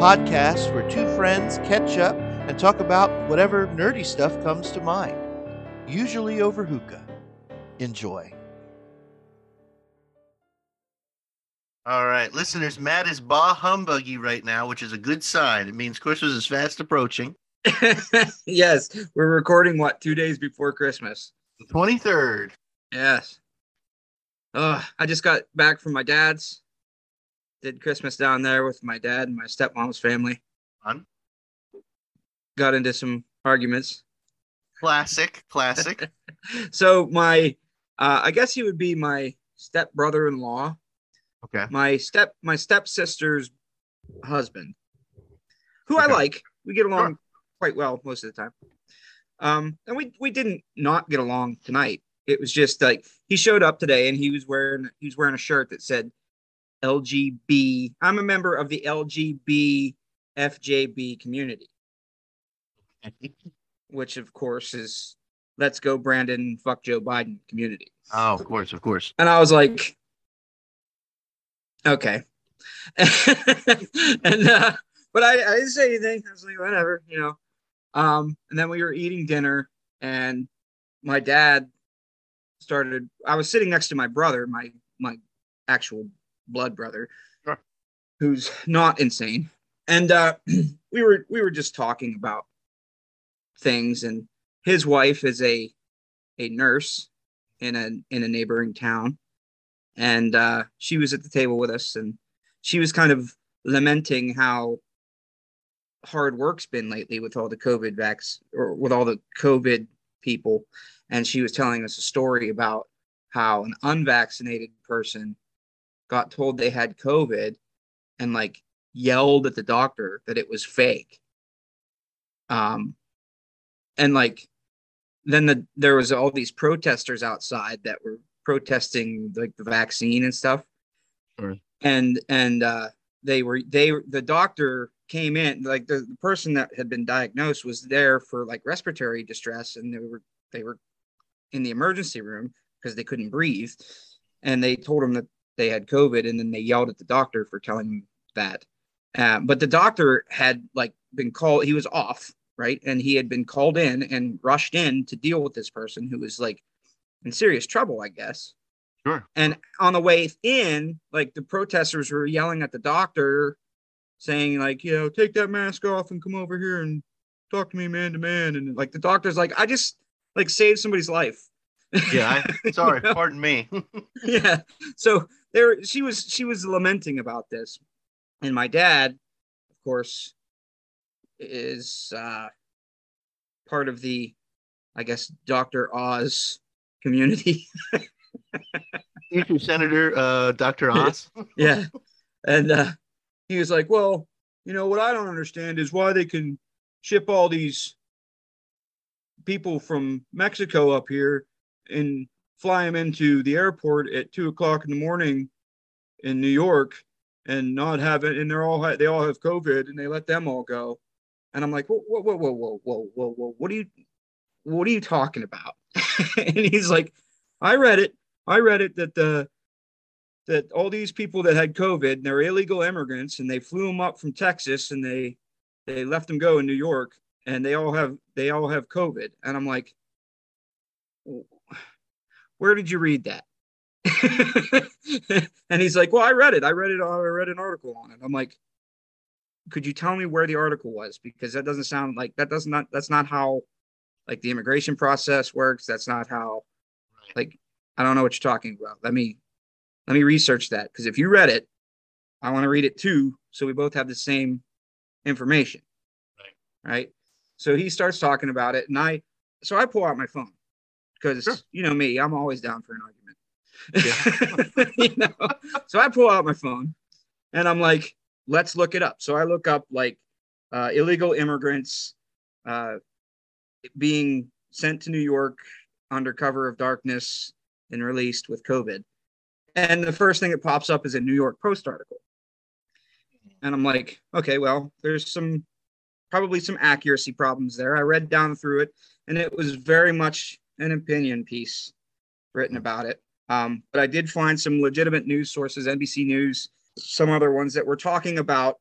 podcast where two friends catch up and talk about whatever nerdy stuff comes to mind, usually over hookah. Enjoy. All right, listeners, Matt is bah humbuggy right now, which is a good sign. It means Christmas is fast approaching. yes, we're recording what two days before Christmas. The 23rd. Yes. Oh, I just got back from my dad's. Did Christmas down there with my dad and my stepmom's family. Fun. Got into some arguments. Classic, classic. so my, uh, I guess he would be my step brother-in-law. Okay. My step, my stepsister's husband, who Okay. I like. We get along Sure. quite well most of the time. Um, and we we didn't not get along tonight. It was just like he showed up today and he was wearing he was wearing a shirt that said LGB. I'm a member of the LGB FJB community, which of course is let's go Brandon fuck Joe Biden community. oh, of course, of course. And I was like, okay. and uh, but I, I didn't say anything. I was like, whatever, you know. Um, and then we were eating dinner, and my dad started. I was sitting next to my brother, my my actual blood brother, Sure. who's not insane. And uh, we were we were just talking about things, and his wife is a a nurse in a in a neighboring town, and uh, she was at the table with us, and she was kind of lamenting how hard work's been lately with all the COVID vax or with all the COVID people, and she was telling us a story about how an unvaccinated person got told they had COVID, and like yelled at the doctor that it was fake. Um, and like then the there was all these protesters outside that were protesting like the vaccine and stuff Sure. and and uh they were they the doctor came in like the, the person that had been diagnosed was there for like respiratory distress and they were they were in the emergency room because they couldn't breathe and they told him that they had covid and then they yelled at the doctor for telling him that uh, but the doctor had like been called he was off right and he had been called in and rushed in to deal with this person who was like in serious trouble i guess Sure. and on the way in like the protesters were yelling at the doctor saying like you know take that mask off and come over here and talk to me man to man and like the doctor's like i just like saved somebody's life Yeah, I, sorry, You know? pardon me. yeah so there she was she was lamenting about this and my dad of course is uh part of the i guess dr oz community Future Senator uh, Dr. Oz. yeah and uh he was like well you know what i don't understand is why they can ship all these people from mexico up here and fly them into the airport at two o'clock in the morning in new york and not have it and they're all they all have covid and they let them all go. And i'm like whoa whoa whoa whoa whoa whoa whoa, whoa. what are you what are you talking about? And he's like i read it. I read it that the that all these people that had COVID, and they're illegal immigrants, and they flew them up from Texas, and they they left them go in New York, and they all have they all have COVID, and I'm like, where did you read that? and he's like, well, I read it. I read it. Uh, I read an article on it. I'm like, could you tell me where the article was? Because that doesn't sound like that does not that's not how like the immigration process works. That's not how like I don't know what you're talking about. Let me let me research that because if you read it, I want to read it too, so we both have the same information. Right. Right. So he starts talking about it, and I so I pull out my phone because Sure. you know me, I'm always down for an argument. you know, so I pull out my phone, and I'm like, let's look it up. So I look up like uh, illegal immigrants uh, being sent to New York under cover of darkness and released with COVID. And the first thing that pops up is a New York Post article. And I'm like, okay, well, there's some probably some accuracy problems there. I read down through it, and it was very much an opinion piece written about it. Um, but I did find some legitimate news sources, NBC News, some other ones that were talking about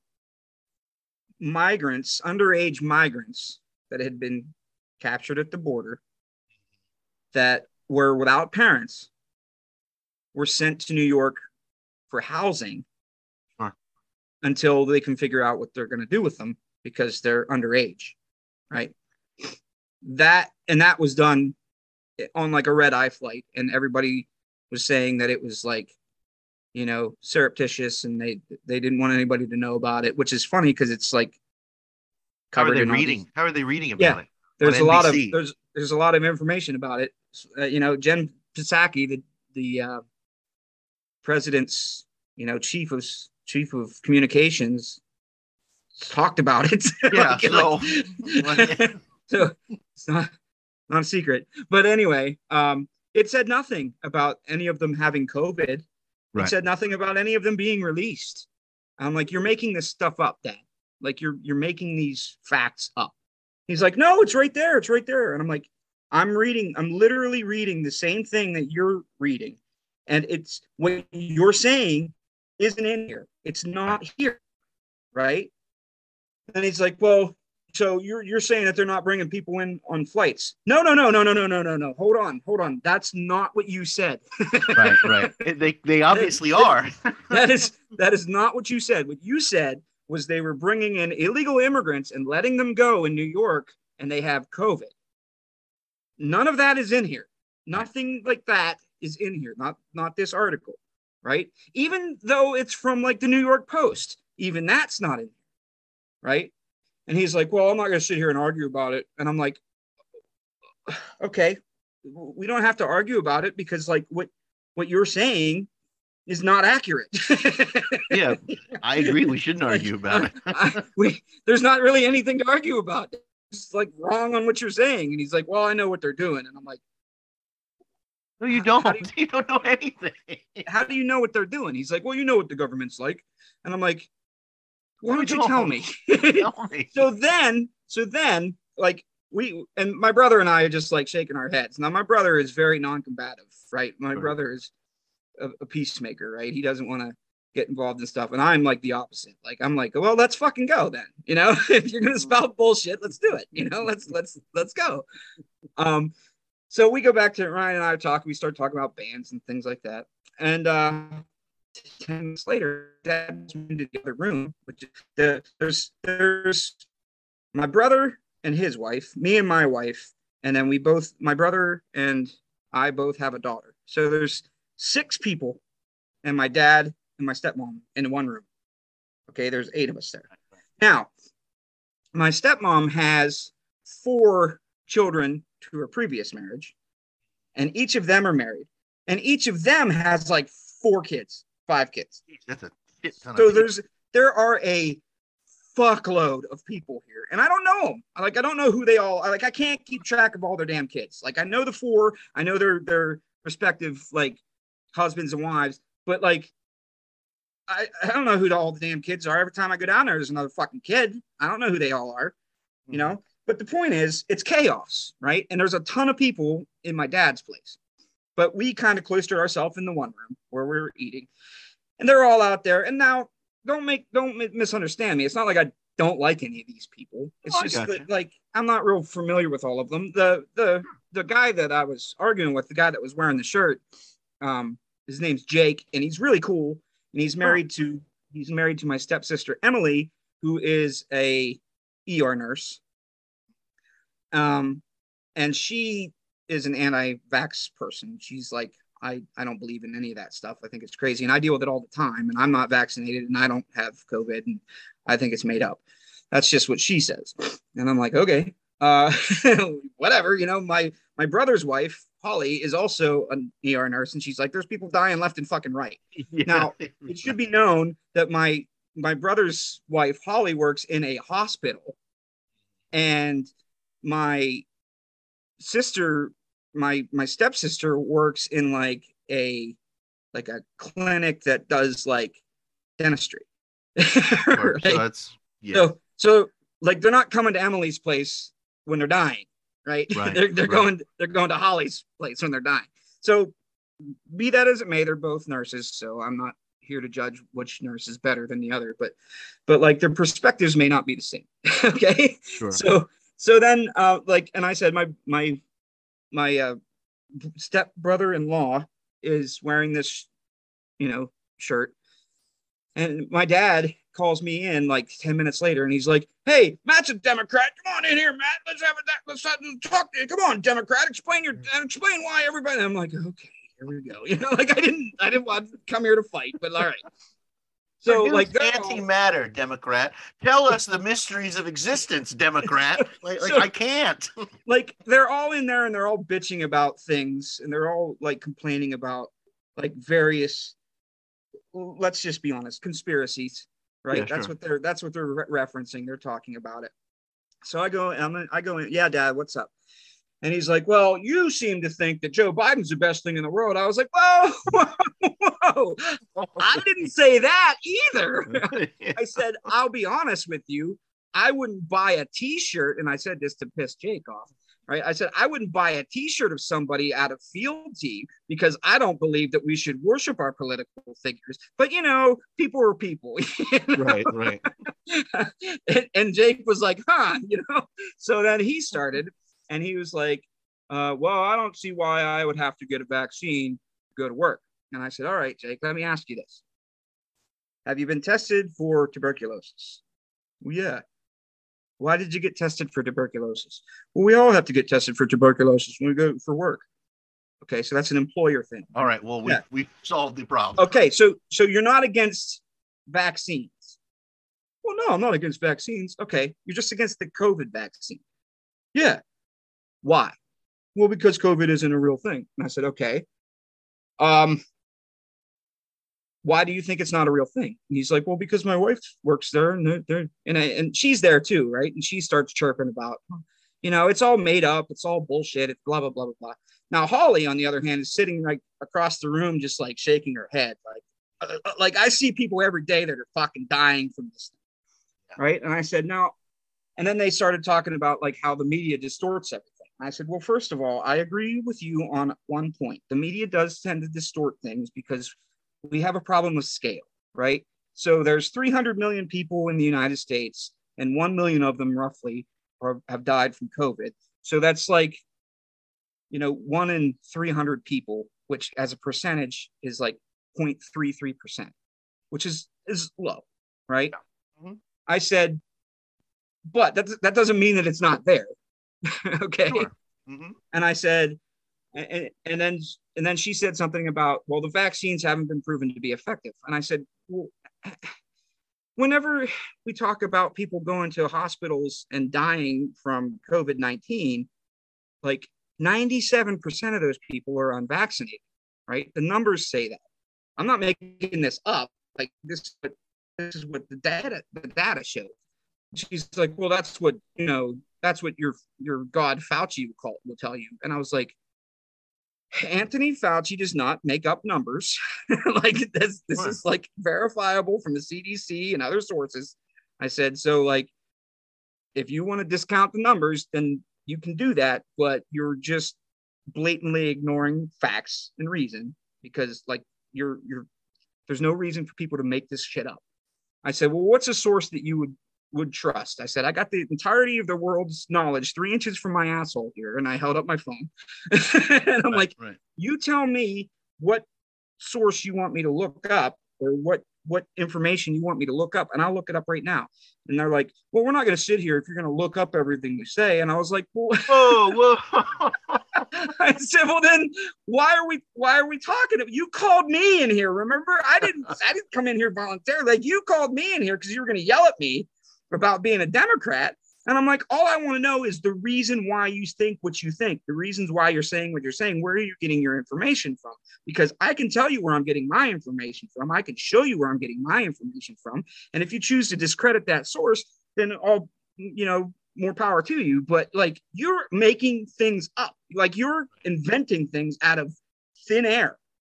migrants, underage migrants that had been captured at the border that were without parents were sent to New York for housing Sure. until they can figure out what they're going to do with them because they're underage, right? That and that was done on like a red eye flight, and everybody was saying that it was like, you know, surreptitious, and they they didn't want anybody to know about it, which is funny because it's like How are covered they in all these- reading? How are they reading about Yeah. it? there's a lot of there's there's a lot of information about it. Uh, you know, Jen Psaki, the the uh, president's you know chief of chief of communications, talked about it. Yeah, Like, so- like- so it's not not a secret. But anyway, um, it said nothing about any of them having COVID. Right. It said nothing about any of them being released. I'm like, you're making this stuff up, Dad. Like you're you're making these facts up. He's like, no, it's right there. It's right there. And I'm like, I'm reading, I'm literally reading the same thing that you're reading. And it's what you're saying isn't in here. It's not here. Right. And he's like, well, so you're you're saying that they're not bringing people in on flights? No, no, no, no, no, no, no, no, no. Hold on, hold on. That's not what you said. right, right. They they obviously are. that is that is not what you said. What you said was they were bringing in illegal immigrants and letting them go in New York, and they have COVID. None of that is in here. Nothing like that is in here. Not not this article, right? Even though it's from like the New York Post, even that's not in here, right? And he's like, "Well, I'm not going to sit here and argue about it." And I'm like, "Okay, we don't have to argue about it because like what what you're saying is not accurate." Yeah, I agree. We shouldn't argue about it. I, we there's not really anything to argue about. It's like wrong on what you're saying. And he's like, Well, I know what they're doing. And I'm like, No, you don't. do You don't know anything. How do you know what they're doing? He's like, Well, you know what the government's like. And I'm like, Why don't you tell me? Tell me. so then, so then, like we and my brother and I are just like shaking our heads. Now, my brother is very non-combative, right? My Right. brother is a, a peacemaker, right? He doesn't want to get involved in stuff, and I'm like the opposite. Like I'm like, well, let's fucking go then. You know, if you're gonna spout bullshit, let's do it. You know, let's let's let's go. Um, so we go back to Ryan and I talk. We start talking about bands and things like that, and uh, ten minutes later, Dad's into the other room, which the there's there's my brother and his wife, me and my wife, and then we both, my brother and I both have a daughter. So there's six people, and my dad and my stepmom in one room. Okay, there's eight of us there. Now, my stepmom has four children to her previous marriage, and each of them are married, and each of them has like four kids, five kids. That's a shit ton So there's there are a fuckload of people here, and I don't know them. Like I don't know who they all. Like I can't keep track of all their damn kids. Like I know the four. I know their their respective like husbands and wives, but like. I, I don't know who all the damn kids are. Every time I go down there, there's another fucking kid. I don't know who they all are, you hmm. know. But the point is, it's chaos, right? And there's a ton of people in my dad's place, but we kind of cloistered ourselves in the one room where we were eating, and they're all out there. And now don't make don't misunderstand me. It's not like I don't like any of these people. It's Oh, just gotcha. that, like I'm not real familiar with all of them. The the the guy that I was arguing with, the guy that was wearing the shirt, um, his name's Jake, and he's really cool. And he's married to he's married to my stepsister Emily, who is a ER nurse. Um, and she is an anti-vax person. She's like, I, I don't believe in any of that stuff. I think it's crazy. And I deal with it all the time. And I'm not vaccinated and I don't have COVID. And I think it's made up. That's just what she says. And I'm like, okay, uh, whatever. You know, my my brother's wife, Holly, is also an ER nurse, and she's like, there's people dying left and fucking right. Yeah. Now, It should be known that my my brother's wife, Holly, works in a hospital, and my sister, my my stepsister, works in like a like a clinic that does like dentistry. Right? So that's yeah. So so like they're not coming to Emily's place when they're dying, right? Right, they're they're right. going they're going to Holly's place when they're dying. So be that as it may, they're both nurses, so I'm not here to judge which nurse is better than the other, but but like their perspectives may not be the same. okay. Sure. So so then uh like and I said my my my uh step brother-in-law is wearing this you know shirt. And my dad calls me in like 10 minutes later and he's like hey matt's a democrat. Come on in here matt. Let's have a let's have a talk come on democrat explain your explain why everybody i'm like okay here we go. You know like i didn't i didn't want to come here to fight but all right so Produce like they're all- antimatter, Democrat. Tell us the mysteries of existence, Democrat. Like, like So- I can't. like they're all in there and they're all bitching about things and they're all like complaining about like various let's just be honest conspiracies right Yeah, that's sure. what they're that's what they're re- referencing they're talking about it so i go i'm i go in yeah dad what's up and he's like well you seem to think that joe biden's the best thing in the world i was like whoa whoa, whoa. i didn't say that either I said, I'll be honest with you. I wouldn't buy a t-shirt. And I said this to piss Jake off. Right. I said, I wouldn't buy a t-shirt of somebody out of field team because I don't believe that we should worship our political figures. But you know, people are people. you know? right, right. and, and Jake was like, huh, you know. So then he started and he was like, uh, well, I don't see why I would have to get a vaccine to go to work. And I said, All right, Jake, let me ask you this. Have you been tested for tuberculosis? Well, yeah. Why did you get tested for tuberculosis? Well, we all have to get tested for tuberculosis when we go for work. Okay, so that's an employer thing. All right. Well, we Yeah. we solved the problem. Okay, so so you're not against vaccines. Well, no, I'm not against vaccines. Okay, you're just against the COVID vaccine. Yeah. Why? Well, because COVID isn't a real thing. And I said, okay. Um, why do you think it's not a real thing? And he's like, well, because my wife works there and they're, they're and I, and she's there too, right? And she starts chirping about, you know, it's all made up, it's all bullshit, it's blah blah blah blah blah. Now Holly, on the other hand, is sitting like across the room, just like shaking her head, like, uh, like I see people every day that are fucking dying from this, thing, right? And I said, now, and then they started talking about like how the media distorts everything. I said, well, first of all, I agree with you on one point. The media does tend to distort things because we have a problem with scale, right? So there's 300 million people in the United States, and 1 million of them roughly are, have died from COVID. So that's like, you know, one in 300 people, which as a percentage is like 0.33%, which is, is low, right? Mhm. I said, but that, that doesn't mean that it's not there. okay Sure. Mhm. and I said, and, and then and then she said something about, well, the vaccines haven't been proven to be effective. And I said, well, whenever we talk about people going to hospitals and dying from COVID nineteen, like ninety seven percent of those people are unvaccinated, right? The numbers say that. I'm not making this up. Like this, is what- this is what the data the data shows. She's like, well, that's what you know. That's what your your God Fauci will call will tell you. And I was like, Anthony Fauci does not make up numbers. like this, this is like verifiable from the CDC and other sources. I said, so like, if you want to discount the numbers, then you can do that, but you're just blatantly ignoring facts and reason because like you're you're there's no reason for people to make this shit up. I said, well, what's a source that you would would trust? I said, I got the entirety of the world's knowledge three inches from my asshole here, and I held up my phone, and I'm Right, like, right. you tell me what source you want me to look up or what what information you want me to look up and i'll look it up right now and they're like well we're not going to sit here if you're going to look up everything we say and i was like well Whoa, whoa. i said well then why are we why are we talking you called me in here remember i didn't i didn't come in here voluntarily like you called me in here because you were going to yell at me about being a democrat and i'm like all i want to know is the reason why you think what you think the reasons why you're saying what you're saying where are you getting your information from because I can tell you where I'm getting my information from. I can show you where I'm getting my information from. And if you choose to discredit that source, then all, you know, more power to you. But like you're making things up, like you're inventing things out of thin air.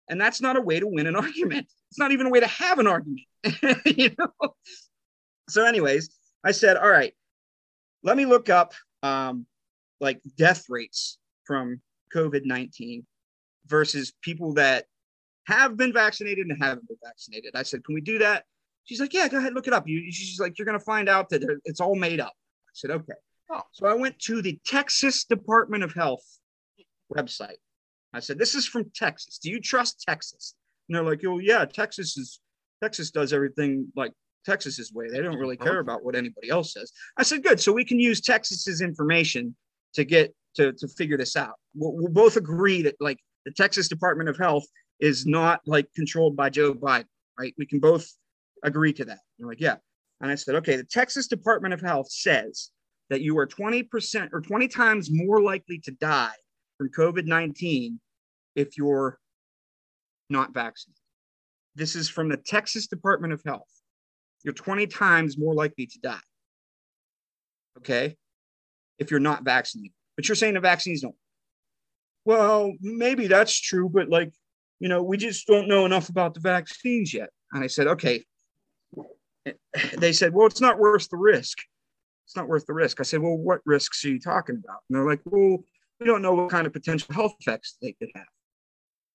And that's not a way to win an argument. It's not even a way to have an argument. you know? So, anyways, I said, all right, let me look up um, like death rates from COVID 19 versus people that have been vaccinated and haven't been vaccinated. I said, can we do that? She's like, yeah, go ahead, look it up. You, she's like, you're going to find out that it's all made up. I said, okay. Oh. So I went to the Texas Department of Health website. I said, this is from Texas. Do you trust Texas? And they're like, oh yeah, Texas is Texas does everything like Texas's way. They don't really care oh. about what anybody else says. I said, good. So we can use Texas's information to get to, to figure this out. We'll, we'll both agree that like the Texas Department of Health is not like controlled by Joe Biden, right? We can both agree to that. They're like, yeah. And I said, okay, the Texas Department of Health says that you are 20% or 20 times more likely to die from COVID 19 if you're not vaccinated. This is from the Texas Department of Health. You're 20 times more likely to die. Okay. If you're not vaccinated, but you're saying the vaccines don't. Well, maybe that's true, but like, you know, we just don't know enough about the vaccines yet. And I said, okay. They said, well, it's not worth the risk. It's not worth the risk. I said, well, what risks are you talking about? And they're like, well, we don't know what kind of potential health effects they could have.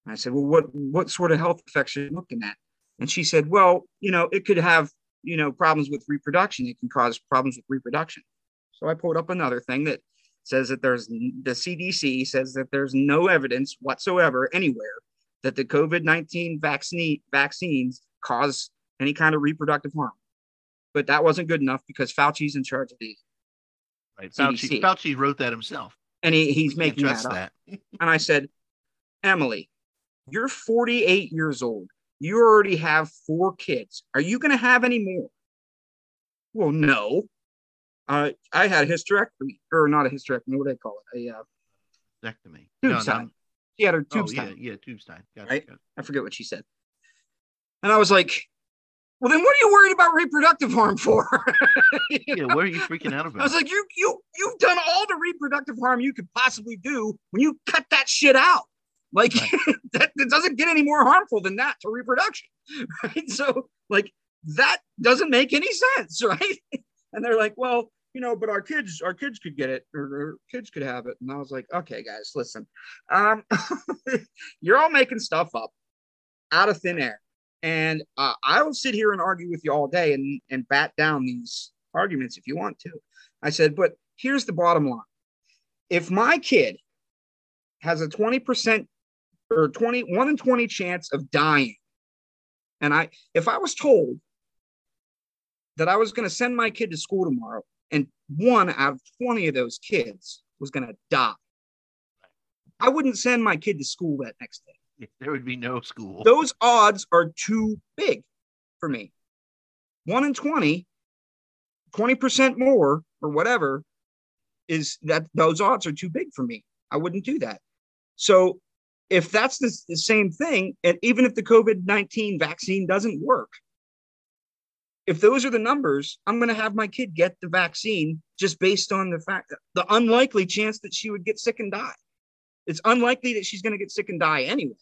And I said, well, what what sort of health effects are you looking at? And she said, well, you know, it could have, you know, problems with reproduction. It can cause problems with reproduction. So I pulled up another thing that says that there's the CDC says that there's no evidence whatsoever anywhere that the COVID 19 vaccine vaccines cause any kind of reproductive harm. But that wasn't good enough because Fauci's in charge of these. Right. Fauci, Fauci wrote that himself. And he, he's making that, that. and I said, Emily, you're 48 years old. You already have four kids. Are you going to have any more? Well, no. Uh, I had a hysterectomy, or not a hysterectomy. What do they call it? A uh, hysterectomy. Tubes no, time. She had her tubes oh. Yeah, yeah, tubes time. Got right? It, I forget what she said. And I was like, well, then what are you worried about reproductive harm for? yeah, know? what are you freaking out about? I was like, you you you've done all the reproductive harm you could possibly do when you cut that shit out. Like right. that it doesn't get any more harmful than that to reproduction. Right. So like that doesn't make any sense, right? And they're like, well, you know, but our kids, our kids could get it, or, or kids could have it. And I was like, okay, guys, listen, um, you're all making stuff up out of thin air, and uh, I will sit here and argue with you all day and and bat down these arguments if you want to. I said, but here's the bottom line: if my kid has a 20% or 20, one in 20 chance of dying. And I, if I was told that I was going to send my kid to school tomorrow and one out of 20 of those kids was going to die, I wouldn't send my kid to school that next day. There would be no school. Those odds are too big for me. One in 20, 20% more or whatever is that those odds are too big for me. I wouldn't do that. So if that's the, the same thing, and even if the COVID 19 vaccine doesn't work, if those are the numbers, I'm going to have my kid get the vaccine just based on the fact that the unlikely chance that she would get sick and die. It's unlikely that she's going to get sick and die anyway,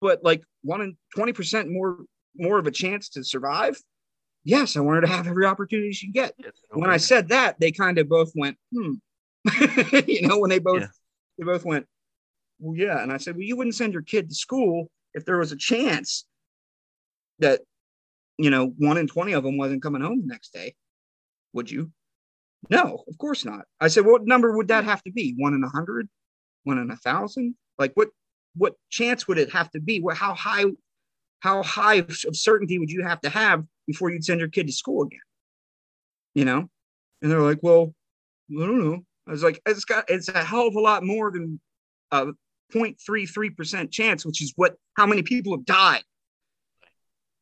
but like one in 20% more more of a chance to survive. Yes, I wanted to have every opportunity she can get. Yes, when I said that, they kind of both went, hmm. you know, when they both yeah. they both went, well, yeah. And I said, well, you wouldn't send your kid to school if there was a chance that, you know, one in 20 of them wasn't coming home the next day. Would you? No, of course not. I said, what number would that have to be? One in a hundred? One in a thousand? Like what, what chance would it have to be? What, how high, how high of certainty would you have to have before you'd send your kid to school again? You know? And they're like, well, I don't know. I was like, it's got, it's a hell of a lot more than uh, 0.33% chance, which is what how many people have died.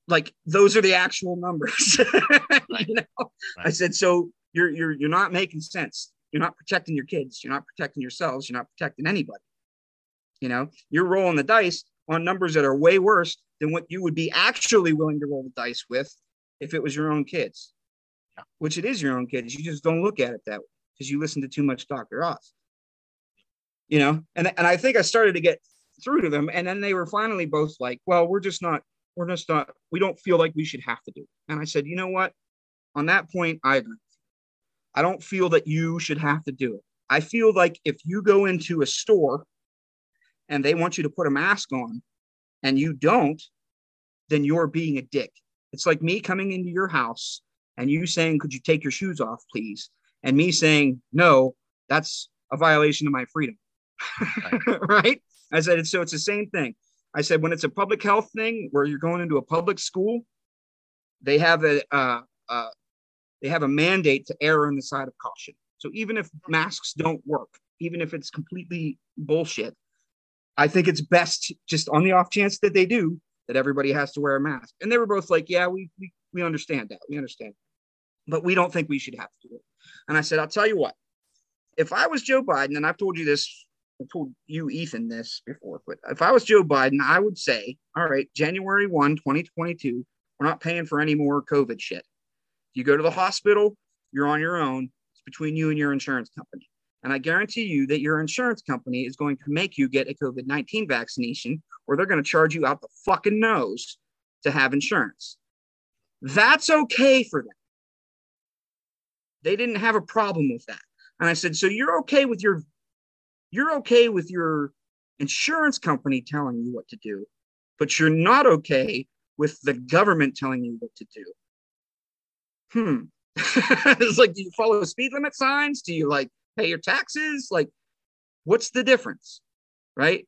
Like those are the actual numbers. you know? Right. I said, so you're you're you're not making sense. You're not protecting your kids. You're not protecting yourselves. You're not protecting anybody. You know, you're rolling the dice on numbers that are way worse than what you would be actually willing to roll the dice with if it was your own kids. Yeah. Which it is your own kids. You just don't look at it that way because you listen to too much Dr. Oz you know and, and i think i started to get through to them and then they were finally both like well we're just not we're just not we don't feel like we should have to do it and i said you know what on that point i i don't feel that you should have to do it i feel like if you go into a store and they want you to put a mask on and you don't, then you're being a dick. It's like me coming into your house and you saying, Could you take your shoes off, please? And me saying, No, that's a violation of my freedom. Right. I said, So it's the same thing. I said, When it's a public health thing where you're going into a public school, they have a, uh, uh, they have a mandate to err on the side of caution. So even if masks don't work, even if it's completely bullshit, I think it's best just on the off chance that they do that everybody has to wear a mask. And they were both like, yeah, we, we, we understand that. We understand. But we don't think we should have to do it. And I said, I'll tell you what, if I was Joe Biden, and I've told you this, I told you, Ethan, this before, but if I was Joe Biden, I would say, all right, January 1, 2022, we're not paying for any more COVID shit. You go to the hospital, you're on your own. It's between you and your insurance company. And I guarantee you that your insurance company is going to make you get a COVID 19 vaccination or they're going to charge you out the fucking nose to have insurance. That's okay for them. They didn't have a problem with that. And I said, So you're okay with your you're okay with your insurance company telling you what to do, but you're not okay with the government telling you what to do. Hmm. it's like, do you follow speed limit signs? Do you like pay your taxes? Like, what's the difference? Right.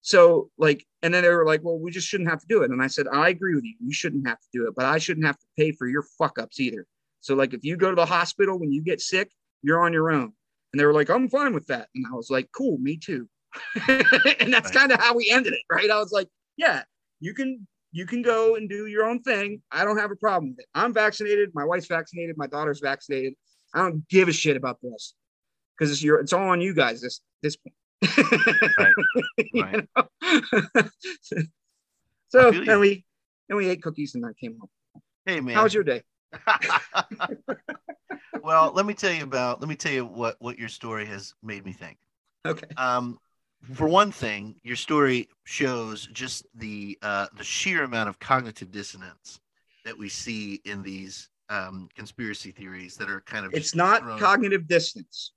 So, like, and then they were like, well, we just shouldn't have to do it. And I said, I agree with you. You shouldn't have to do it, but I shouldn't have to pay for your fuck ups either. So, like, if you go to the hospital when you get sick, you're on your own. And they were like, I'm fine with that. And I was like, cool, me too. and that's kind of how we ended it, right? I was like, yeah, you can you can go and do your own thing. I don't have a problem with it. I'm vaccinated. My wife's vaccinated. My daughter's vaccinated. I don't give a shit about this because it's your it's all on you guys this this point. right. right. so then we then we ate cookies and I came home. Hey man, how was your day? Well, let me tell you about let me tell you what what your story has made me think. Okay. Um, for one thing, your story shows just the uh, the sheer amount of cognitive dissonance that we see in these um, conspiracy theories that are kind of. It's not thrown. cognitive dissonance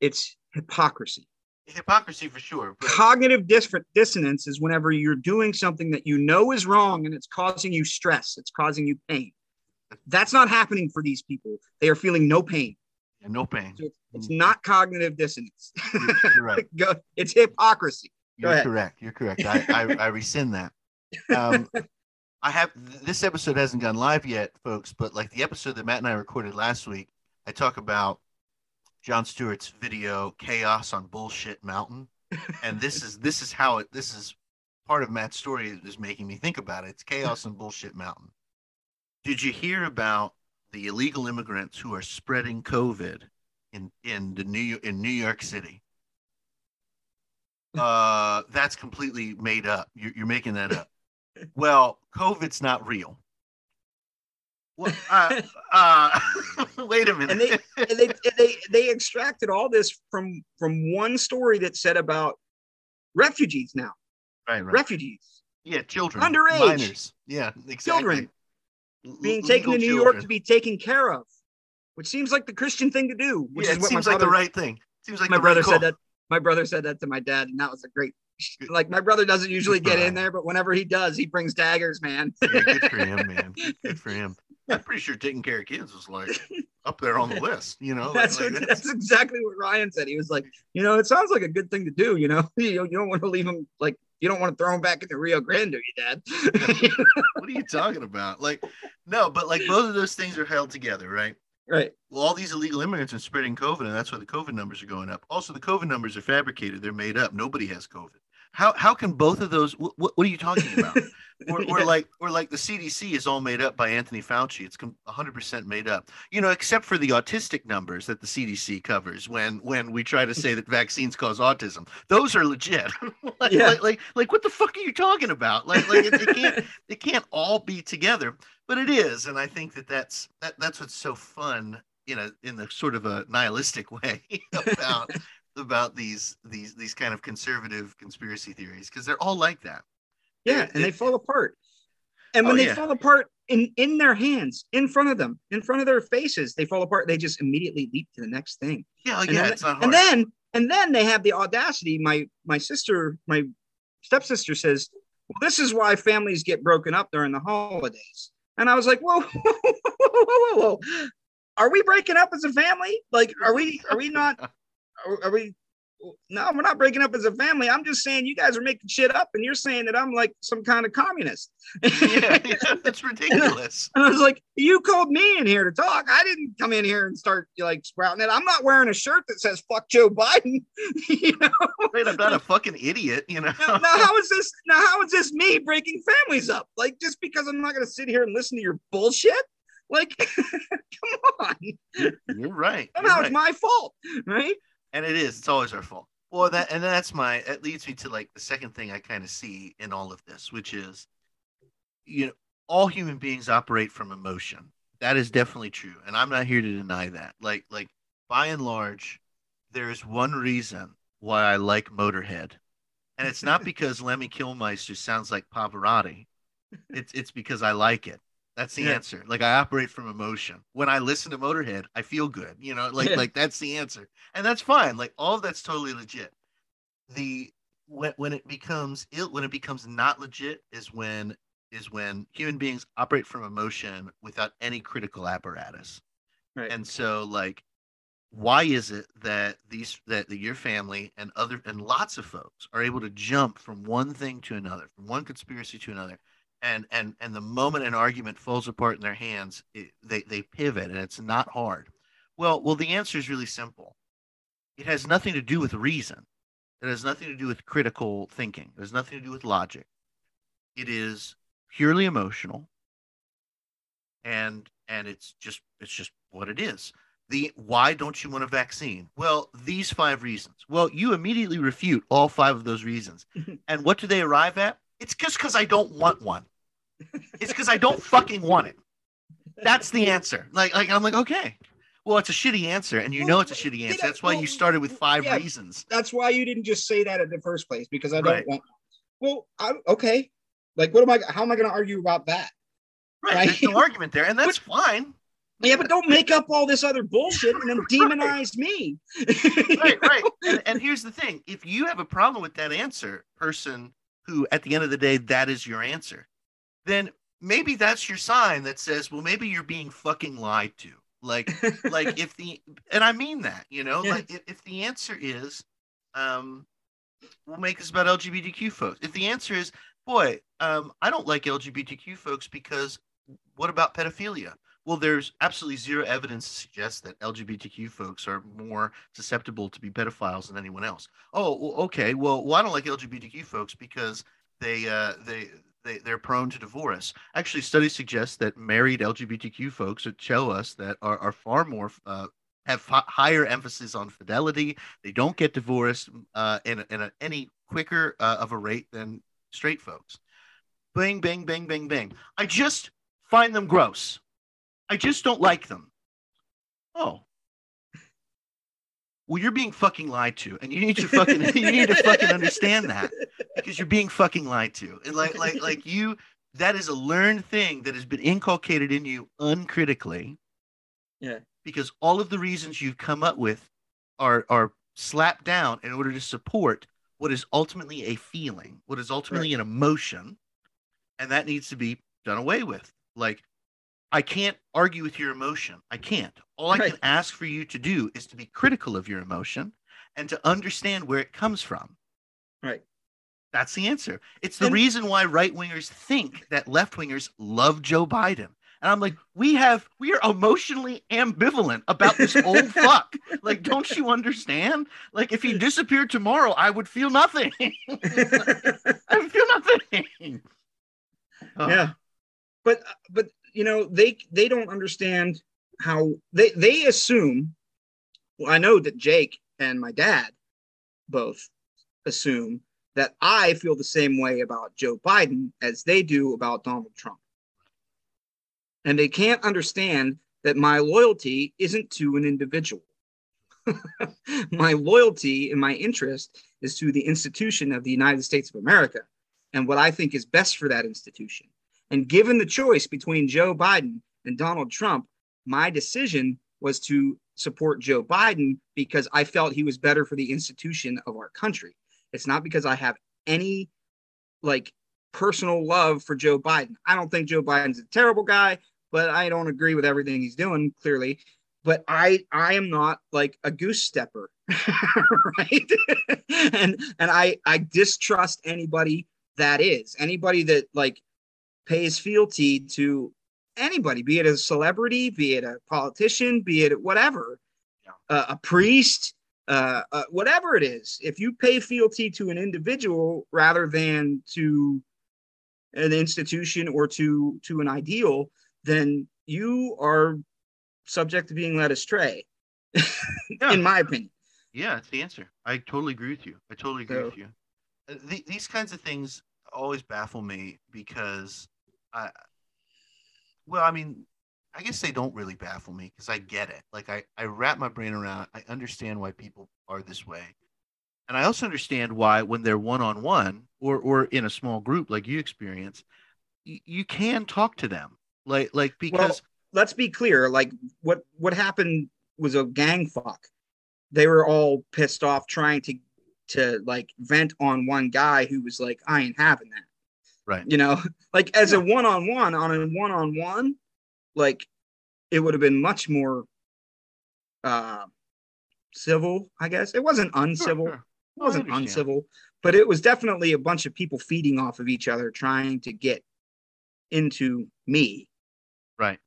it's hypocrisy. Hypocrisy for sure. But... Cognitive dis- dissonance is whenever you're doing something that you know is wrong and it's causing you stress, it's causing you pain. That's not happening for these people. They are feeling no pain. Yeah, no pain. So it's, not cognitive dissonance. You're right. Go, it's hypocrisy. Go You're ahead. correct. You're correct. I, I, I rescind that. Um, I have this episode hasn't gone live yet, folks, but like the episode that Matt and I recorded last week, I talk about Jon Stewart's video "Chaos on Bullshit Mountain," and this is this is how it. This is part of Matt's story is making me think about it. It's chaos on Bullshit Mountain. Did you hear about the illegal immigrants who are spreading COVID in in the New in New York City? Uh, that's completely made up. You're, you're making that up. Well, COVID's not real. Well, uh, uh, wait a minute. And they, and they they they extracted all this from from one story that said about refugees now. Right, right. Refugees. Yeah, children. Underage. Minors. Yeah, exactly. Children being taken to New children. York to be taken care of, which seems like the Christian thing to do. Which yeah, is it seems like the right thing. Seems like my brother right said that. My brother said that to my dad, and that was a great like my brother doesn't usually get in there, but whenever he does, he brings daggers, man. yeah, good for him, man. Good for him. I'm pretty sure taking care of kids was like up there on the list. You know, that's like, what, that's, that's, exactly what Ryan said. He was like, you know, it sounds like a good thing to do. You know, you, you don't want to leave him like you don't want to throw him back in the Rio Grande, do you, Dad? what are you talking about? Like, no, but like both of those things are held together, right? Right. Well, all these illegal immigrants are spreading COVID, and that's why the COVID numbers are going up. Also, the COVID numbers are fabricated; they're made up. Nobody has COVID. How how can both of those? What, what are you talking about? or, or like or like the CDC is all made up by Anthony Fauci. It's 100% made up. You know, except for the autistic numbers that the CDC covers when when we try to say that vaccines cause autism. Those are legit. like, yeah. like, like, like what the fuck are you talking about? Like like it, it can't it can't all be together, but it is, and I think that that's that that's what's so fun you know, in the sort of a nihilistic way about about these these these kind of conservative conspiracy theories because they're all like that. Yeah, and they fall apart. And when oh, they yeah. fall apart in in their hands, in front of them, in front of their faces, they fall apart. They just immediately leap to the next thing. Yeah, and yeah, then, it's not hard. And then And then they have the audacity. My my sister, my stepsister says, "Well, this is why families get broken up during the holidays." And I was like, "Whoa, whoa, whoa, whoa, whoa, whoa. Are we breaking up as a family? Like, are we? Are we not? Are, are we? No, we're not breaking up as a family. I'm just saying you guys are making shit up, and you're saying that I'm like some kind of communist. yeah, yeah, that's ridiculous. And I was like, you called me in here to talk. I didn't come in here and start like sprouting it. I'm not wearing a shirt that says fuck Joe Biden. you know, Right, I'm not a fucking idiot, you know. now, now how is this now how is this me breaking families up? Like just because I'm not gonna sit here and listen to your bullshit? Like, come on. You're right. Somehow You're it's my fault, right? And it is. It's always our fault. Well, that and that's my. That leads me to like the second thing I kind of see in all of this, which is, you know, all human beings operate from emotion. That is definitely true, and I'm not here to deny that. Like, like by and large, there is one reason why I like Motorhead, and it's not because Lemmy Kilmister sounds like Pavarotti. It's it's because I like it. That's the Yeah. answer. Like I operate from emotion. When I listen to Motorhead, I feel good. You know, like Yeah. like that's the answer, and that's fine. Like all of that's totally legit. The when when it becomes ill, when it becomes not legit is when is when human beings operate from emotion without any critical apparatus. Right. And so like why is it that these that, that your family and other and lots of folks are able to jump from one thing to another, from one conspiracy to another, and and and the moment an argument falls apart in their hands, it, they they pivot and it's not hard. Well, well, the answer is really simple. It has nothing to do with reason. It has nothing to do with critical thinking. It has nothing to do with logic. It is purely emotional, and and it's just it's just what it is the why don't you want a vaccine? Well, these five reasons. Well, you immediately refute all five of those reasons. and what do they arrive at? It's just because I don't want one. It's because I don't fucking want it. That's the answer. Like, like I'm like, okay. Well, it's a shitty answer, and you know it's a shitty answer. That's why you started with five Yeah. reasons. That's why you didn't just say that in the first place because I don't Right. want. Well, I, okay. Like, what am I? How am I going to argue about that? Right. Right. There's no argument there, and that's fine. Yeah, but don't make up all this other bullshit and then demonize me. right, right. And, and here's the thing: if you have a problem with that answer, person who, at the end of the day, that is your answer, then maybe that's your sign that says, well, maybe you're being fucking lied to. Like, like if the, and I mean that, you know, Yeah. like if, if the answer is, um, we'll make this about LGBTQ folks. If the answer is, boy, um, I don't like LGBTQ folks because what about pedophilia? Well, there's absolutely zero evidence to suggest that LGBTQ folks are more susceptible to be pedophiles than anyone else. Oh, well, okay. Well, well, I don't like LGBTQ folks because they uh, they they they're prone to divorce. Actually, studies suggest that married LGBTQ folks show us that are are far more uh, have fi- higher emphasis on fidelity. They don't get divorced uh, in in a, any quicker uh, of a rate than straight folks. Bing, bing, bing, bing, bing. I just find them gross. I just don't like them. Oh. Well, you're being fucking lied to, and you need to fucking you need to fucking understand that because you're being fucking lied to. And like like like you that is a learned thing that has been inculcated in you uncritically. Yeah. Because all of the reasons you've come up with are are slapped down in order to support what is ultimately a feeling, what is ultimately an emotion, and that needs to be done away with. Like I can't argue with your emotion. I can't. All I Right. can ask for you to do is to be critical of your emotion and to understand where it comes from. Right. That's the answer. It's the And- reason why right wingers think that left wingers love Joe Biden. And I'm like, we have, we are emotionally ambivalent about this old fuck. Like, don't you understand? Like, if he disappeared tomorrow, I would feel nothing. I would feel nothing. Oh, yeah but but you know they they don't understand how they they assume well i know that jake and my dad both assume that i feel the same way about joe biden as they do about donald trump and they can't understand that my loyalty isn't to an individual my loyalty and my interest is to the institution of the united states of america and what I think is best for that institution. And given the choice between Joe Biden and Donald Trump, my decision was to support Joe Biden because I felt he was better for the institution of our country. It's not because I have any like personal love for Joe Biden. I don't think Joe Biden's a terrible guy, but I don't agree with everything he's doing clearly. But I I am not like a goose stepper, right? and and I I distrust anybody that is anybody that like pays fealty to anybody, be it a celebrity, be it a politician, be it whatever, yeah. uh, a priest, uh, uh, whatever it is. If you pay fealty to an individual rather than to an institution or to to an ideal, then you are subject to being led astray. yeah. In my opinion. Yeah, it's the answer. I totally agree with you. I totally agree so, with you. Uh, the, these kinds of things always baffle me because I, well, I mean, I guess they don't really baffle me because I get it. Like I, I wrap my brain around. I understand why people are this way, and I also understand why when they're one on one or or in a small group like you experience, y- you can talk to them. Like like because well, let's be clear. Like what what happened was a gang fuck. They were all pissed off trying to to like vent on one guy who was like, I ain't having that. Right. You know, like as a one on one, on a one on one, like it would have been much more uh civil, I guess. It wasn't uncivil. Sure, sure. It wasn't uncivil, but it was definitely a bunch of people feeding off of each other trying to get into me. Right.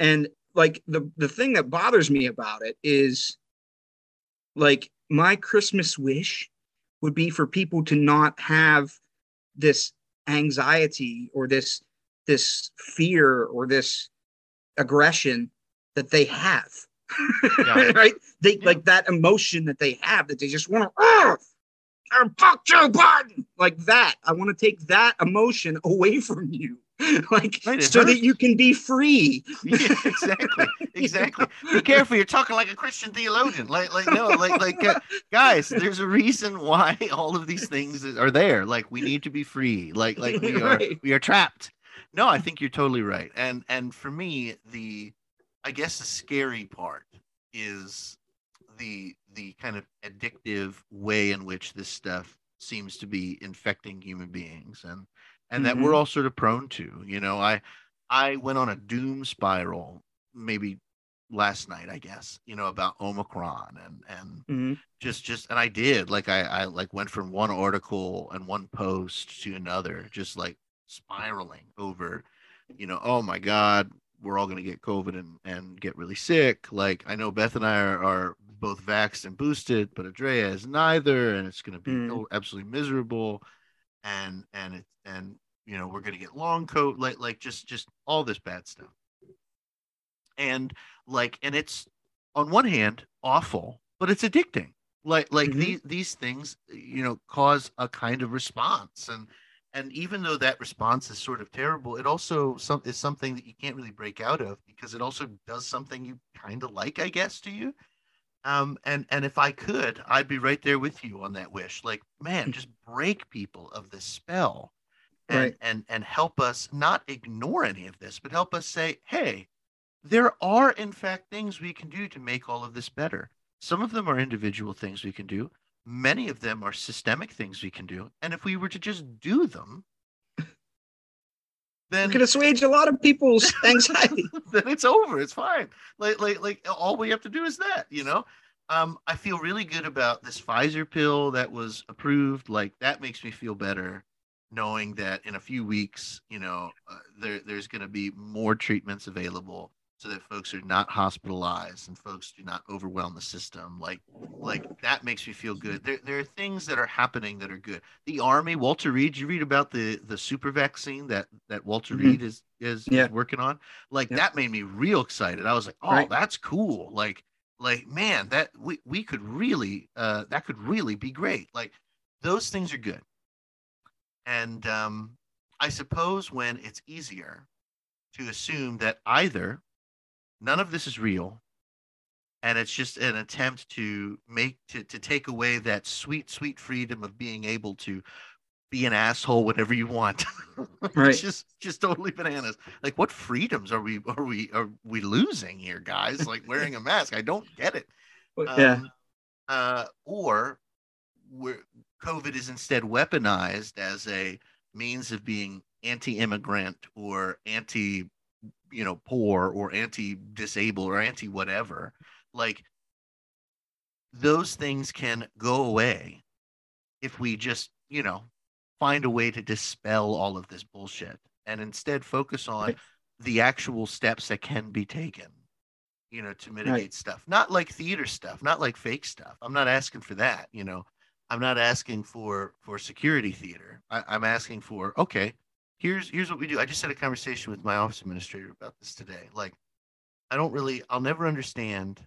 And like the the thing that bothers me about it is like my Christmas wish would be for people to not have this anxiety or this this fear or this aggression that they have. Yeah. right? They yeah. like that emotion that they have that they just want to ah, oh, fuck Joe Biden. Like that. I want to take that emotion away from you like right, so hurts. that you can be free. yeah, exactly, exactly. be careful, you're talking like a Christian theologian. Like, like no, like, like uh, guys, there's a reason why all of these things are there. Like, we need to be free. Like, like we are, right. we are trapped. No, I think you're totally right. And and for me, the, I guess the scary part is the the kind of addictive way in which this stuff seems to be infecting human beings and and mm-hmm. that we're mm-hmm. all sort of prone to. You know, I I went on a doom spiral maybe last night, I guess, you know, about Omicron and and mm-hmm. just just and I did like I I like went from one article and one post to another, just like spiraling over, you know, oh my God, we're all gonna get COVID and and get really sick. Like I know Beth and I are, are both vaxxed and boosted, but Andrea is neither, and it's gonna be mm. absolutely miserable and and it and you know we're gonna get long COVID like like just just all this bad stuff. And like and it's on one hand awful but it's addicting. Like like mm-hmm. these these things you know cause a kind of response. And and even though that response is sort of terrible it also some, is something that you can't really break out of because it also does something you kind of like i guess to you um, and and if I could, I'd be right there with you on that wish. Like, man, hmm. just break people of this spell, and right. and and help us not ignore any of this, but help us say, hey, there are in fact things we can do to make all of this better. Some of them are individual things we can do. Many of them are systemic things we can do. And if we were to just do them, then we could assuage a lot of people's anxiety. then it's over. It's fine. Like like like all we have to do is that, you know. Um, I feel really good about this Pfizer pill that was approved. Like that makes me feel better, knowing that in a few weeks, you know, uh, there there's going to be more treatments available so that folks are not hospitalized and folks do not overwhelm the system like like that makes me feel good there, there are things that are happening that are good the army walter reed you read about the the super vaccine that that walter mm-hmm. reed is is, yeah. is, working on like yeah. that made me real excited i was like oh right. that's cool like like man that we, we could really uh that could really be great like those things are good and um i suppose when it's easier to assume that either none of this is real and it's just an attempt to make to, to take away that sweet sweet freedom of being able to be an asshole whenever you want. Right. it's just just totally bananas. Like what freedoms are we are we are we losing here, guys? Like wearing a mask. I don't get it. Yeah. Um, uh, or where COVID is instead weaponized as a means of being anti-immigrant or anti, you know, poor or anti-disabled or anti-whatever. Like those things can go away if we just, you know, find a way to dispel all of this bullshit and instead focus on Right. the actual steps that can be taken you know to mitigate Right. stuff not like theater stuff not like fake stuff i'm not asking for that you know i'm not asking for for security theater I, i'm asking for okay here's here's what we do. I just had a conversation with my office administrator about this today. Like i don't really i'll never understand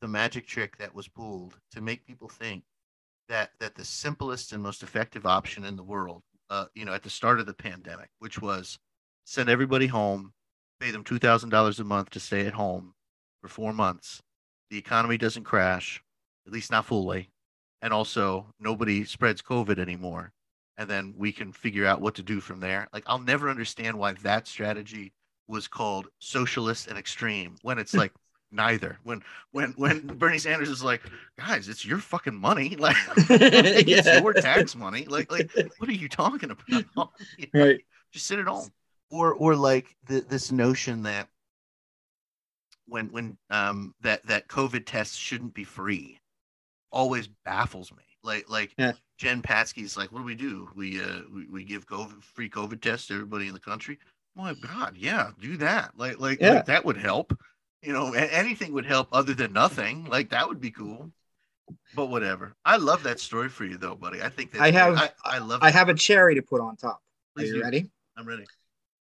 the magic trick that was pulled to make people think that that the simplest and most effective option in the world uh, you know at the start of the pandemic which was send everybody home pay them $2000 a month to stay at home for four months. The economy doesn't crash at least not fully. And also nobody spreads covid anymore and then we can figure out what to do from there like i'll never understand why that strategy was called socialist and extreme when it's like neither when when when bernie sanders is like guys it's your fucking money like it's Yeah. your tax money like like what are you talking about You know? Right. just sit at home or or like the, this notion that when when um that that covid tests shouldn't be free always baffles me like like Yeah. Jen Psaki's like what do we do we uh we, we give covid free covid tests to everybody in the country my god yeah do that like like, Yeah. like that would help you know anything would help other than nothing like that would be cool but whatever i love that story for you though buddy i think that's I have- i, I love I have a cherry to put on top. Are you do. ready? i'm ready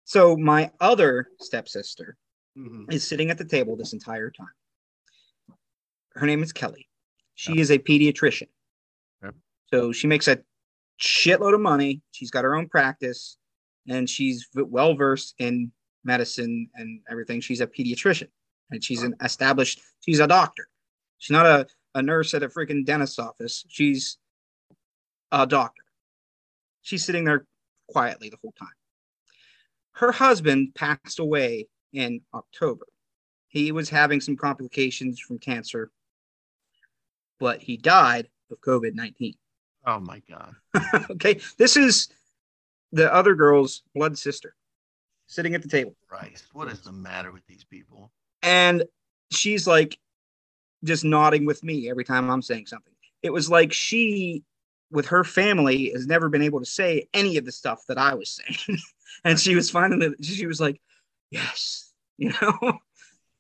So my other stepsister Mhm. is sitting at the table this entire time. Her name is Kelly. She is a pediatrician. So she makes a shitload of money. She's got her own practice and she's well versed in medicine and everything. She's a pediatrician and she's an established, she's a doctor. She's not a, a nurse at a freaking dentist's office. She's a doctor. She's sitting there quietly the whole time. Her husband passed away in October. He was having some complications from cancer, but he died of COVID 19. Oh my god okay, this is the other girl's blood sister sitting at the table. Christ, what is the matter with these people? And she's like just nodding with me every time I'm saying something. It was like she, with her family, has never been able to say any of the stuff that I was saying. and she was finding that she was like, yes, you know.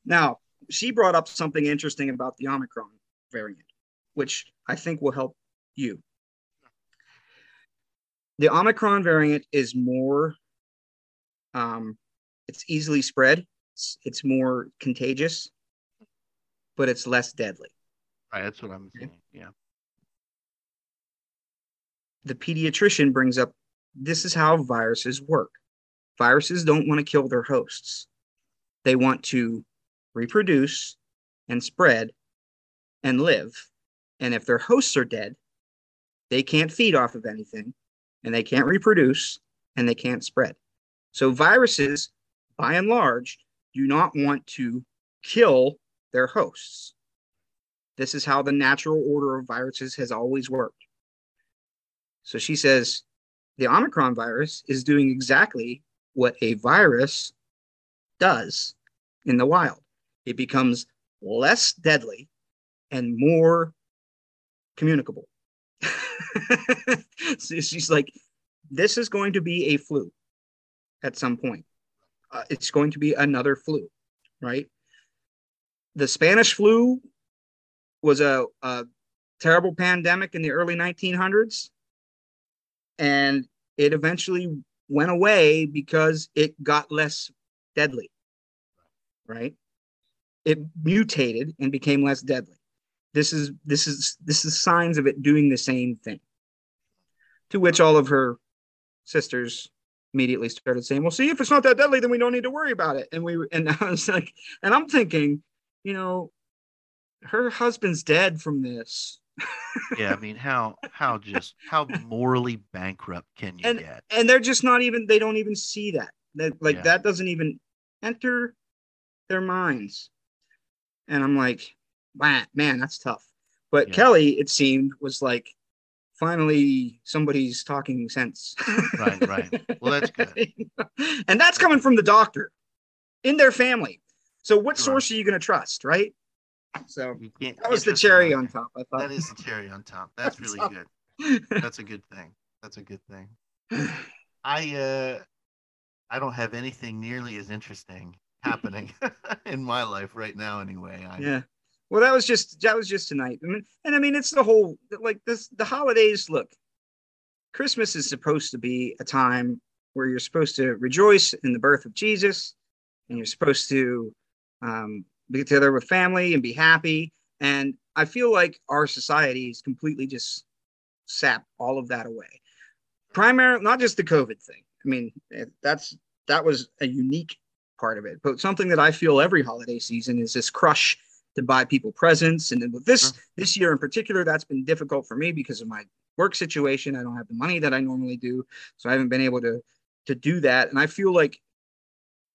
now, she brought up something interesting about the Omicron variant, which I think will help you. The Omicron variant is more, um, it's easily spread it's, it's more contagious, but it's less deadly. Right, that's what I'm saying. Yeah. The pediatrician brings up this is how viruses work. Viruses don't want to kill their hosts, they want to reproduce and spread and live. And if their hosts are dead, they can't feed off of anything and they can't reproduce and they can't spread. So, viruses, by and large, do not want to kill their hosts. This is how the natural order of viruses has always worked. So she says the Omicron virus is doing exactly what a virus does in the wild. It becomes less deadly and more communicable. so she's like, this is going to be a flu at some point. Uh, it's going to be another flu, right? The Spanish flu was a, a terrible pandemic in the early 1900s, and it eventually went away because it got less deadly, right? It mutated and became less deadly. This is this is this is signs of it doing the same thing. To which all of her sisters immediately started saying, "Well, see, if it's not that deadly, then we don't need to worry about it." And we and I was like, and I'm thinking, you know, her husband's dead from this, yeah, I mean, how how just how morally bankrupt can you And- get? and they're just not even they don't even see that that like Yeah. that doesn't even enter their minds and i'm like man man that's tough but Yeah. kelly it seemed was like finally somebody's talking sense Right, right. Well, that's good. and that's coming from the doctor in their family so what Sure. source are you going to trust right so that was the cherry on top i thought That is the cherry on top. That's really Top. good. That's a good thing. That's a good thing. I uh I don't have anything nearly as interesting happening in my life right now anyway. I, yeah well that was just that was just tonight. I mean, and i mean it's the whole like this the holidays look christmas is supposed to be a time where you're supposed to rejoice in the birth of jesus and you're supposed to um, be together with family and be happy. And i feel like our society is completely just sap all of that away. Primarily not just the covid thing. I mean eh, that's that was a unique part of it. But something that i feel every holiday season is this crush to buy people presents. And then with this this year in particular that's been difficult for me because of my work situation. I don't have the money that i normally do. So i haven't been able to to do that. And i feel like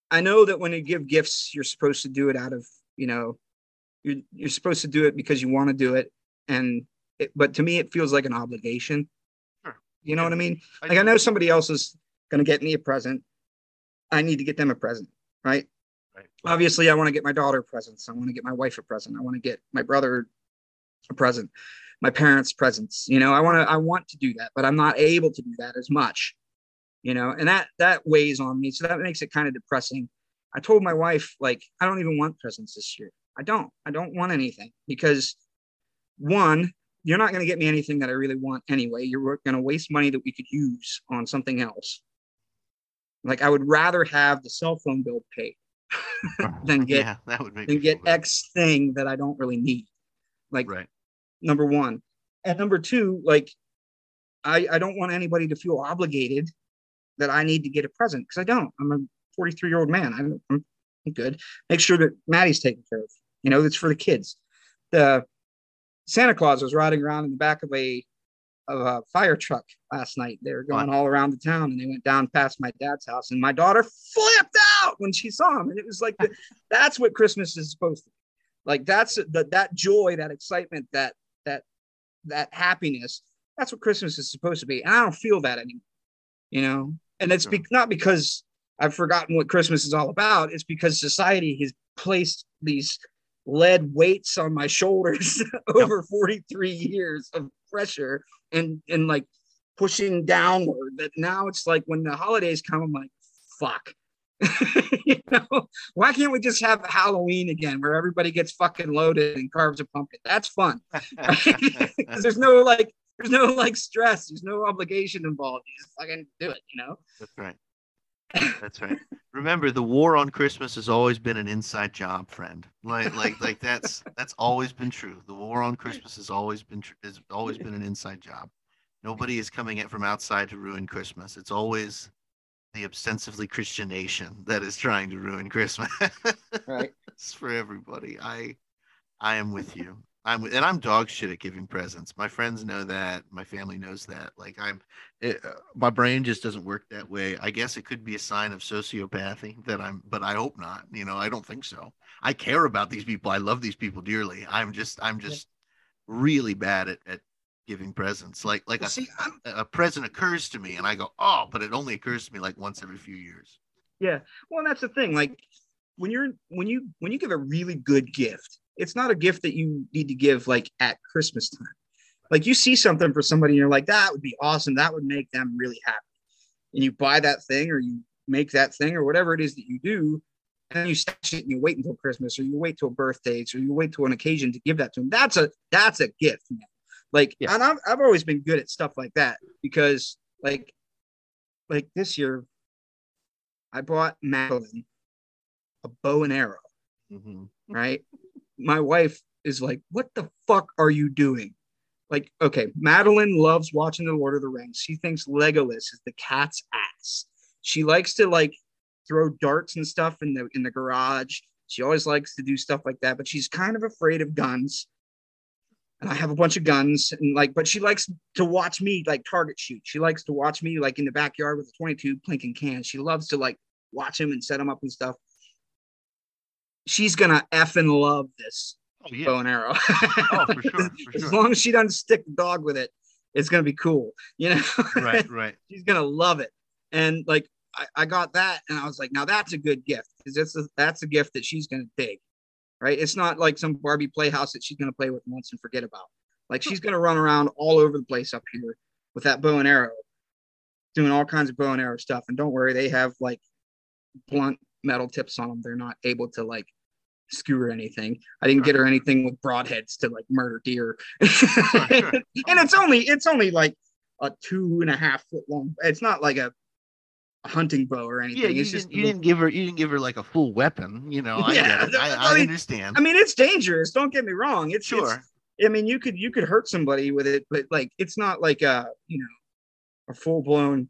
i know that when you give gifts you're supposed to do it out of you know you're, you're supposed to do it because you want to do it. And it, but to me it feels like an obligation. Sure. you know Yeah. what i mean? Like i know somebody else is going to get me a present. I need to get them a present Right. Obviously i want to get my daughter presents i want to get my wife a present. I want to get my brother a present my parents presents you know? I want to i want to do that but i'm not able to do that as much you know? And that that weighs on me so that makes it kind of depressing. I told my wife like i don't even want presents this year. I don't. I don't want anything because one you're not going to get me anything that i really want anyway. You're going to waste money that we could use on something else. Like i would rather have the cell phone bill paid then get yeah, that would make than get feel. X thing that I don't really need. Like Right. number one. And number two, like I, I don't want anybody to feel obligated that I need to get a present because I don't. I'm a 43 year old man. I'm, I'm good. Make sure that Maddie's taken care of. You know, it's for the kids. The Santa Claus was riding around in the back of a of a fire truck last night. They were going all around the town and they went down past my dad's house and my daughter flipped out when she saw him. And it was like the, that's what Christmas is supposed to be. Like that's the, that joy, that excitement, that that that happiness. That's what Christmas is supposed to be. And I don't feel that anymore. You know? And it's be- not because I've forgotten what Christmas is all about. It's because society has placed these lead weights on my shoulders over 43 years of pressure and and like pushing downward that now it's like when the holidays come i'm like fuck you know why can't we just have halloween again where everybody gets fucking loaded and carves a pumpkin that's fun because there's no like there's no like stress there's no obligation involved you just fucking do it you know That's right. That's right. Remember, the war on Christmas has always been an inside job, friend. Like, like, like that's that's always been true. The war on Christmas has always been tr- has always been an inside job. Nobody is coming in from outside to ruin Christmas. It's always the ostensively Christian nation that is trying to ruin Christmas. right it's for everybody. I I am with you. I'm with, and I'm dog shit at giving presents. My friends know that. My family knows that. Like I'm, it, uh, my brain just doesn't work that way. I guess it could be a sign of sociopathy that I'm, but I hope not. You know, I don't think so. I care about these people. I love these people dearly. I'm just, I'm just really bad at, at giving presents. Like, like Well, a, see, a present occurs to me, and I go, oh, but it only occurs to me like once every few years. Yeah. Well, that's the thing. Like when you're when you when you give a really good gift, it's not a gift that you need to give like at Christmas time. Like you see something for somebody and you're like, that would be awesome. That would make them really happy. And you buy that thing or you make that thing or whatever it is that you do. And you stash it and you wait until Christmas or you wait till birthdays or you wait till an occasion to give that to them. That's a that's a gift, man. Like, Yeah. and I've, I've always been good at stuff like that because like like this year I bought Madeline a bow and arrow, Mhm. right? My wife is like, What the fuck are you doing? Like, okay, Madeline loves watching The Lord of the Rings. She thinks Legolas is the cat's ass. She likes to like throw darts and stuff in the in the garage. She always likes to do stuff like that, but she's kind of afraid of guns. And I have a bunch of guns and like, but she likes to watch me like target shoot. She likes to watch me like in the backyard with a 22 plinking can. She loves to like watch him and set him up and stuff. She's gonna effing love this Oh yeah. bow and arrow. Oh, for sure, for as long as she doesn't stick the dog with it, it's gonna be cool. You know, right, right. she's gonna love it. And like I, I got that, and I was like, now that's a good gift because that's a, that's a gift that she's gonna dig. Right? It's not like some Barbie playhouse that she's gonna play with once and forget about. Like she's gonna run around all over the place up here with that bow and arrow, doing all kinds of bow and arrow stuff. And don't worry, they have like blunt metal tips on them. They're not able to like skewer anything. I didn't get her anything with broadheads to like murder deer. and it's only it's only like a two and a half foot long. It's not like a, a hunting bow or anything. Yeah, you it's didn't, just you didn't give her you didn't give her like a full weapon. You know, I Yeah. I, I I mean- understand. I mean, it's dangerous. Don't get me wrong. It's it's- sure. I mean, you could you could hurt somebody with it, but like it's not like a you know a full blown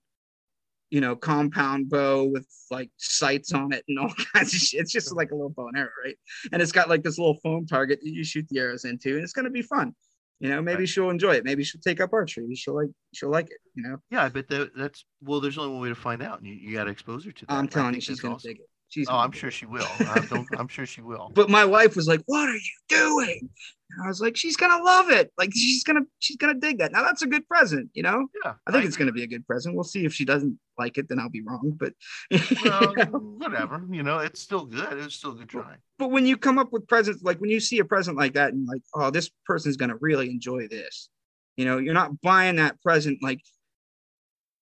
you know compound bow with like sights on it and all kinds of shit. It's just like a little bow and arrow, right? And it's got like this little foam target that you shoot the arrows into, and it's gonna be fun. You know, maybe Right. she'll enjoy it. Maybe she'll take up archery. She'll like she'll like it. You know, Yeah, I bet that, that's well. There's only one way to find out. and You, you got to expose her to that. I'm telling you, she's gonna awesome. dig it. She's Oh, I'm sure she will. I I'm sure she will. But my wife was like, "What are you doing?" And I was like, "She's gonna love it. Like she's gonna she's gonna dig that. Now that's a good present, you know." Yeah, I think it's agree. going to be a good present. We'll see if she doesn't like it, then I'll be wrong. But Well, whatever. You know, it's still good. It's still good try. but when you come up with presents, like when you see a present like that, and like, oh, this person's going to really enjoy this. You know, you're not buying that present. Like,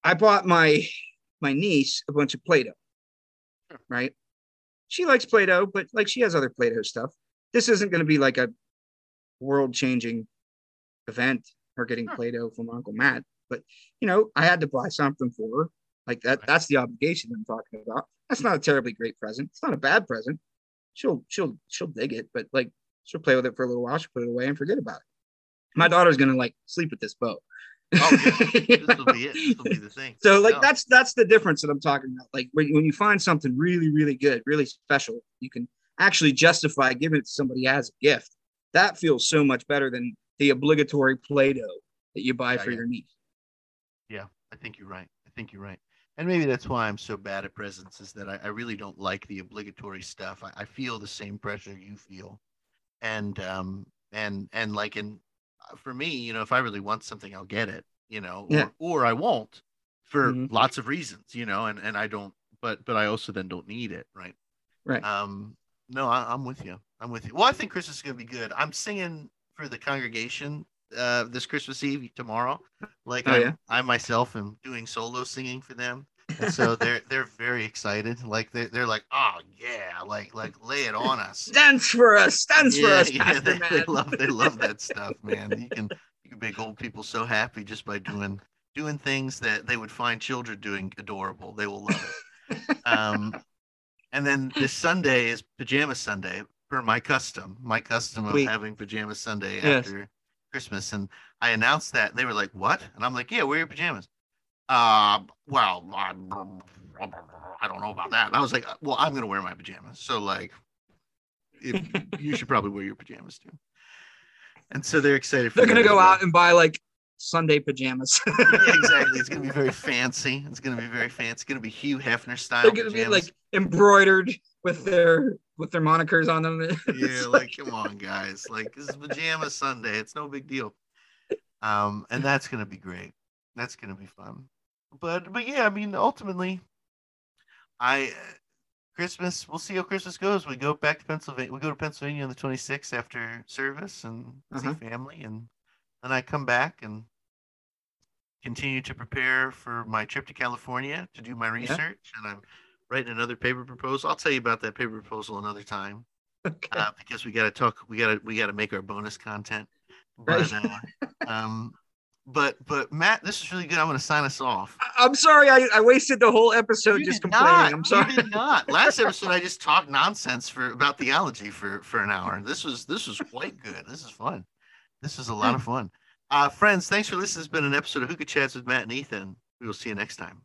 I bought my my niece a bunch of Play-Doh. Right? She likes Play-Doh, but like she has other Play-Doh stuff. This isn't going to be like a world-changing event. Her getting Sure. Play-Doh from Uncle Matt, but you know, I had to buy something for her. Like that, that's the obligation I'm talking about. That's not a terribly great present. It's not a bad present. She'll she'll she'll dig it, but like she'll play with it for a little while. She'll put it away and forget about it. My hmm. daughter's gonna like sleep with this bow. Oh, yeah. This will be it. This will be the thing. so like No. that's that's the difference that I'm talking about. Like when, when you find something really, really good, really special, you can actually justify giving it to somebody as a gift. That feels so much better than the obligatory Play-Doh that you buy Yeah, for yeah. your niece. Yeah, I think you're right. I think you're right. And maybe that's why I'm so bad at presents is that I, I really don't like the obligatory stuff. I, I feel the same pressure you feel. And um and and like in for me, you know, if I really want something, I'll get it, you know, or, Yeah. or I won't for Mhm. lots of reasons, you know, and, and I don't but but I also then don't need it, right? Right. Um no, I, I'm with you. I'm with you. Well, I think Christmas is gonna be good. I'm singing for the congregation uh this Christmas Eve tomorrow. Like Oh, I'm- yeah? I myself am doing solo singing for them. And so they're they're very excited. Like they're, they're like, oh yeah, like like lay it on us. Dance for us, dance for us, yeah, they, they love they love that stuff, man. You can you can make old people so happy just by doing doing things that they would find children doing adorable. They will love it. Um, and then this Sunday is pajama Sunday per my custom, my custom of Sweet. having pajama Sunday Yes. after Christmas. And I announced that and they were like, "What?" And I'm like, "Yeah, wear your pajamas." Uh, well, I, I don't know about that. And I was like, "Well, I'm gonna wear my pajamas." So like, if, you should probably wear your pajamas too. And so they're excited. For They're gonna go well. out and buy like Sunday pajamas. Yeah, exactly. It's gonna be very fancy. It's gonna be very fancy. It's gonna be Hugh Hefner style. They're gonna be like embroidered with their with their monikers on them. yeah, It's like come on, guys. Like this is pajama Sunday. It's no big deal. Um, and that's gonna be great. That's gonna be fun. But but yeah, I mean, ultimately, I Christmas. We'll see how Christmas goes. We go back to Pennsylvania. We go to Pennsylvania on the 26th after service and Uh-huh. see family, and then I come back and continue to prepare for my trip to California to do my research. And I'm writing another paper proposal. I'll tell you about that paper proposal another time okay. uh, because we got to talk. We got to we got to make our bonus content. But uh, um, but but Matt, this is really good. I'm going to sign us off. I- I'm sorry, I, I wasted the whole episode You just complaining. not. I'm sorry. You did not. Last episode, I just talked nonsense for about theology for for an hour. This was this was quite good. This is fun. This is a lot of fun. Uh, friends, thanks for listening. It's been an episode of Hookah Chats with Matt and Ethan. We will see you next time.